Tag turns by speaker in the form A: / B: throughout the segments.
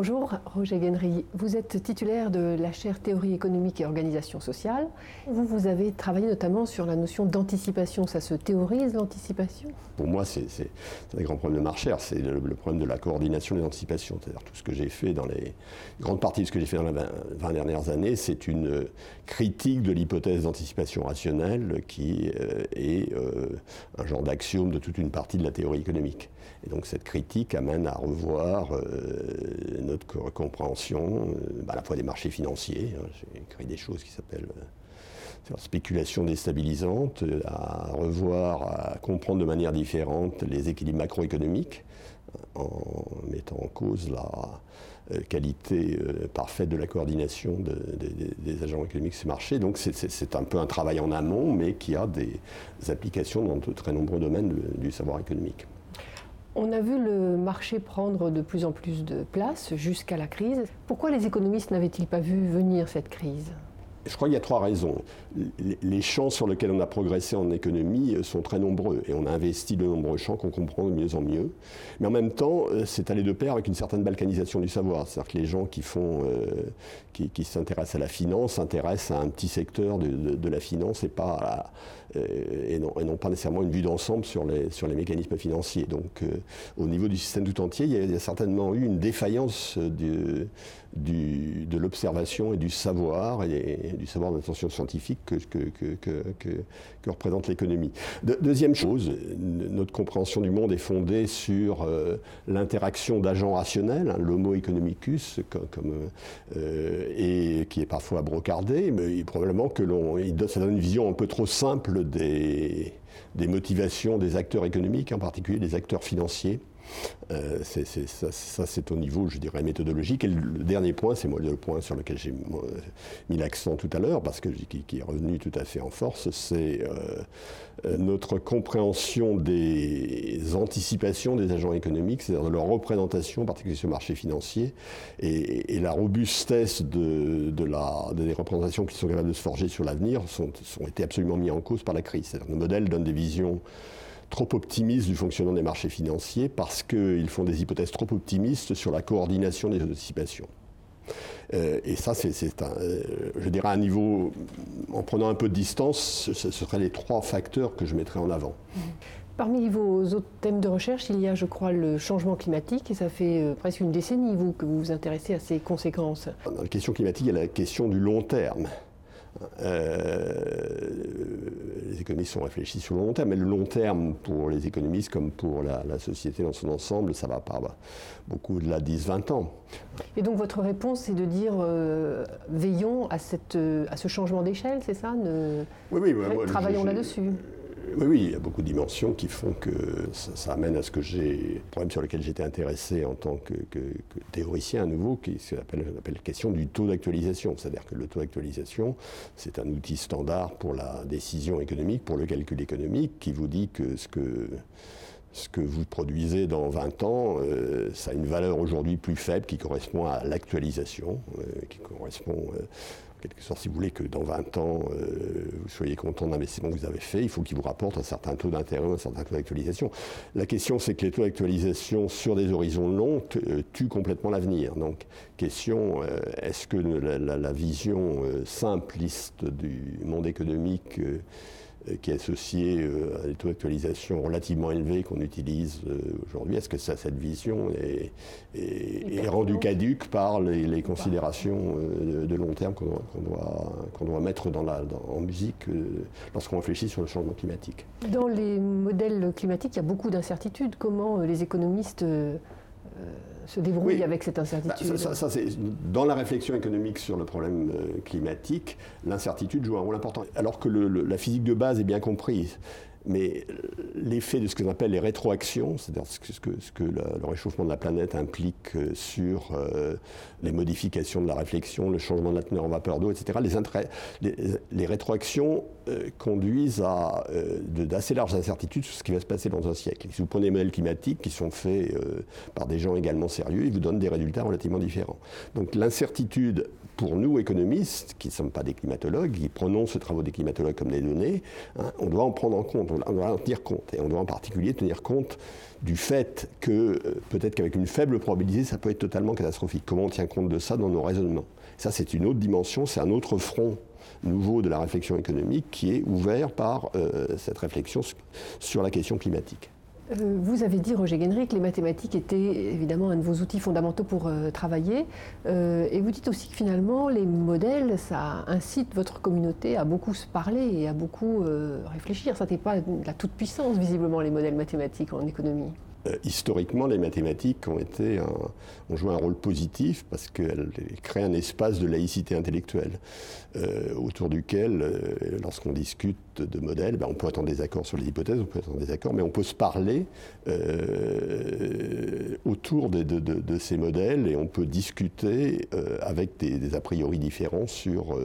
A: Bonjour, Roger Guenry. Vous êtes titulaire de la chaire théorie économique et organisation sociale. Vous, vous avez travaillé notamment sur la notion d'anticipation. Ça se théorise, l'anticipation?
B: Pour moi, c'est un grand problème de ma recherche. C'est le, problème de la coordination et de l'anticipation. C'est-à-dire tout ce que j'ai fait dans les grandes parties de ce que j'ai fait dans les 20, dernières années, c'est une critique de l'hypothèse d'anticipation rationnelle qui euh, est euh, un genre d'axiome de toute une partie de la théorie économique. Et donc cette critique amène à revoir euh, notre compréhension euh, bah, à la fois des marchés financiers. Hein, j'ai écrit des choses qui s'appellent euh, spéculation déstabilisante, à revoir, à comprendre de manière différente les équilibres macroéconomiques en mettant en cause la qualité parfaite de la coordination des agents économiques sur ces marchés. Donc c'est un peu un travail en amont, mais qui a des applications dans de très nombreux domaines du savoir économique.
A: On a vu le marché prendre de plus en plus de place jusqu'à la crise. Pourquoi les économistes n'avaient-ils pas vu venir cette crise?
B: Je crois qu'il y a trois raisons. Les champs sur lesquels on a progressé en économie euh, sont très nombreux et on a investi de nombreux champs qu'on comprend de mieux en mieux. Mais en même temps, euh, c'est allé de pair avec une certaine balkanisation du savoir. C'est-à-dire que les gens qui, font, euh, qui, s'intéressent à la finance s'intéressent à un petit secteur de, la finance et, pas pas nécessairement une vue d'ensemble sur les, sur les mécanismes financiers. Donc au niveau du système tout entier, il y a, certainement eu une défaillance de, du, de l'observation et du savoir et, du savoir d'intention scientifique que, représente l'économie. deuxième chose, notre compréhension du monde est fondée sur euh, l'interaction d'agents rationnels, hein, l'homo economicus, euh, et qui est parfois brocardé, mais probablement que l'on, ça donne une vision un peu trop simple des motivations des acteurs économiques, en particulier des acteurs financiers. Euh, ça, c'est au niveau, je dirais, méthodologique. Et le, dernier point, c'est le point sur lequel j'ai mis l'accent tout à l'heure, parce que qui, est revenu tout à fait en force, c'est euh, euh, notre compréhension des anticipations des agents économiques, c'est-à-dire de leur représentation, en particulier sur le marché financier, et, la robustesse de, la, des représentations qui sont capables de se forger sur l'avenir sont, sont été absolument mis en cause par la crise. Nos modèles donnent des visions trop optimistes du fonctionnement des marchés financiers parce qu'ils font des hypothèses trop optimistes sur la coordination des anticipations. Euh, et ça, c'est un, euh, je dirais, à un niveau, en prenant un peu de distance, ce, seraient les trois facteurs que je mettrais en avant.
A: Parmi vos autres thèmes de recherche, il y a, je crois, le changement climatique, et ça fait euh, presque une décennie, vous, que vous vous intéressez à ces conséquences.
B: Dans la question climatique, il y a la question du long terme. Euh, les économistes sont réfléchis sur le long terme, mais le long terme, pour les économistes comme pour la, société dans son ensemble, ça va pas beaucoup au-delà de 10-20 ans.
A: Et donc votre réponse, c'est de dire euh, veillons à, cette, à ce changement d'échelle, c'est ça?
B: Oui, oui.
A: Travaillons là-dessus.
B: Oui, oui, il y a beaucoup de dimensions qui font que ça, amène à ce que j'ai, problème sur lequel j'étais intéressé en tant que, théoricien à nouveau, qui s'appelle la question du taux d'actualisation. C'est-à-dire que le taux d'actualisation, c'est un outil standard pour la décision économique, pour le calcul économique, qui vous dit que ce que ce que vous produisez dans 20 ans, euh, ça a une valeur aujourd'hui plus faible qui correspond à l'actualisation, euh, qui correspond euh, quelque sorte, si vous voulez que dans 20 ans, euh, vous soyez content de l'investissement que vous avez fait, il faut qu'il vous rapporte un certain taux d'intérêt, un certain taux d'actualisation. La question, c'est que les taux d'actualisation sur des horizons longs euh, tuent complètement l'avenir. Donc, question, euh, est-ce que la, vision simpliste du monde économique qui est associé euh, à des taux d'actualisation relativement élevés qu'on utilise euh, aujourd'hui. Est-ce que ça, cette vision est, est, rendue caduque par les, considérations de, long terme qu'on doit, doit, mettre dans la, en musique lorsqu'on réfléchit sur le changement climatique?
A: Dans les modèles climatiques, il y a beaucoup d'incertitudes. Comment les économistes se débrouille avec cette incertitude
B: bah, ça, Dans la réflexion économique sur le problème euh, climatique, l'incertitude joue un rôle important. Alors que la physique de base est bien comprise. Mais l'effet de ce que l'on appelle les rétroactions, c'est-à-dire ce que, le, réchauffement de la planète implique euh, sur euh, les modifications de la réflexion, le changement de la teneur en vapeur d'eau, etc., les, les, rétroactions euh, conduisent à d'assez larges incertitudes sur ce qui va se passer dans un siècle. Si vous prenez des modèles climatiques qui sont faits par des gens également sérieux, ils vous donnent des résultats relativement différents. Donc l'incertitude pour nous, économistes, qui ne sommes pas des climatologues, qui prenons ce travaux des climatologues comme des données, hein, on doit en prendre en compte, on doit en tenir compte. Et on doit en particulier tenir compte du fait que euh, peut-être qu'avec une faible probabilité, ça peut être totalement catastrophique. Comment on tient compte de ça dans nos raisonnements? Ça, c'est une autre dimension, c'est un autre front nouveau de la réflexion économique qui est ouvert par euh, cette réflexion sur la question climatique.
A: Euh, vous avez dit, Roger Guenry, que les mathématiques étaient évidemment un de vos outils fondamentaux pour euh, travailler. Euh, et vous dites aussi que finalement, les modèles, ça incite votre communauté à beaucoup se parler et à beaucoup réfléchir. Ça n'est pas la toute-puissance, visiblement, les modèles mathématiques en économie.
B: Historiquement, les mathématiques ont, joué un rôle positif parce qu'elles créent un espace de laïcité intellectuelle autour duquel, lorsqu'on discute de modèles, ben, on peut être en désaccord sur les hypothèses, on peut être en désaccord, mais on peut se parler autour de, ces modèles et on peut discuter avec des, des, a priori différents sur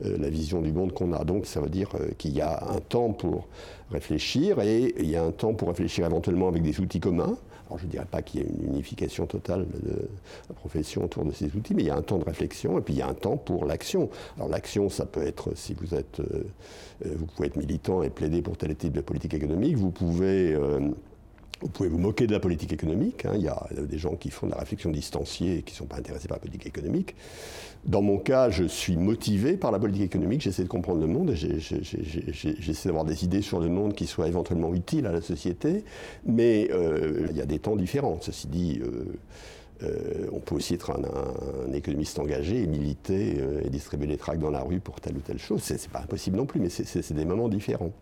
B: la vision du monde qu'on a. Donc ça veut dire qu'il y a un temps pour réfléchir et il y a un temps pour réfléchir éventuellement avec des outils communs. Alors je ne dirais pas qu'il y ait une unification totale de la profession autour de ces outils, mais il y a un temps de réflexion et puis il y a un temps pour l'action. Alors l'action, ça peut être, si vous êtes, euh, euh, vous pouvez être militant et plaider pour tel type de politique économique, vous pouvez euh, vous pouvez vous moquer de la politique économique. Hein. Il y a des gens qui font de la réflexion distanciée et qui ne sont pas intéressés par la politique économique. Dans mon cas, je suis motivé par la politique économique. J'essaie de comprendre le monde. J'essaie d'avoir des idées sur le monde qui soient éventuellement utiles à la société. Mais euh, il y a des temps différents. Ceci dit, euh, euh, on peut aussi être un, économiste engagé et militer et distribuer des tracts dans la rue pour telle ou telle chose. C'est pas impossible non plus, mais c'est des moments différents.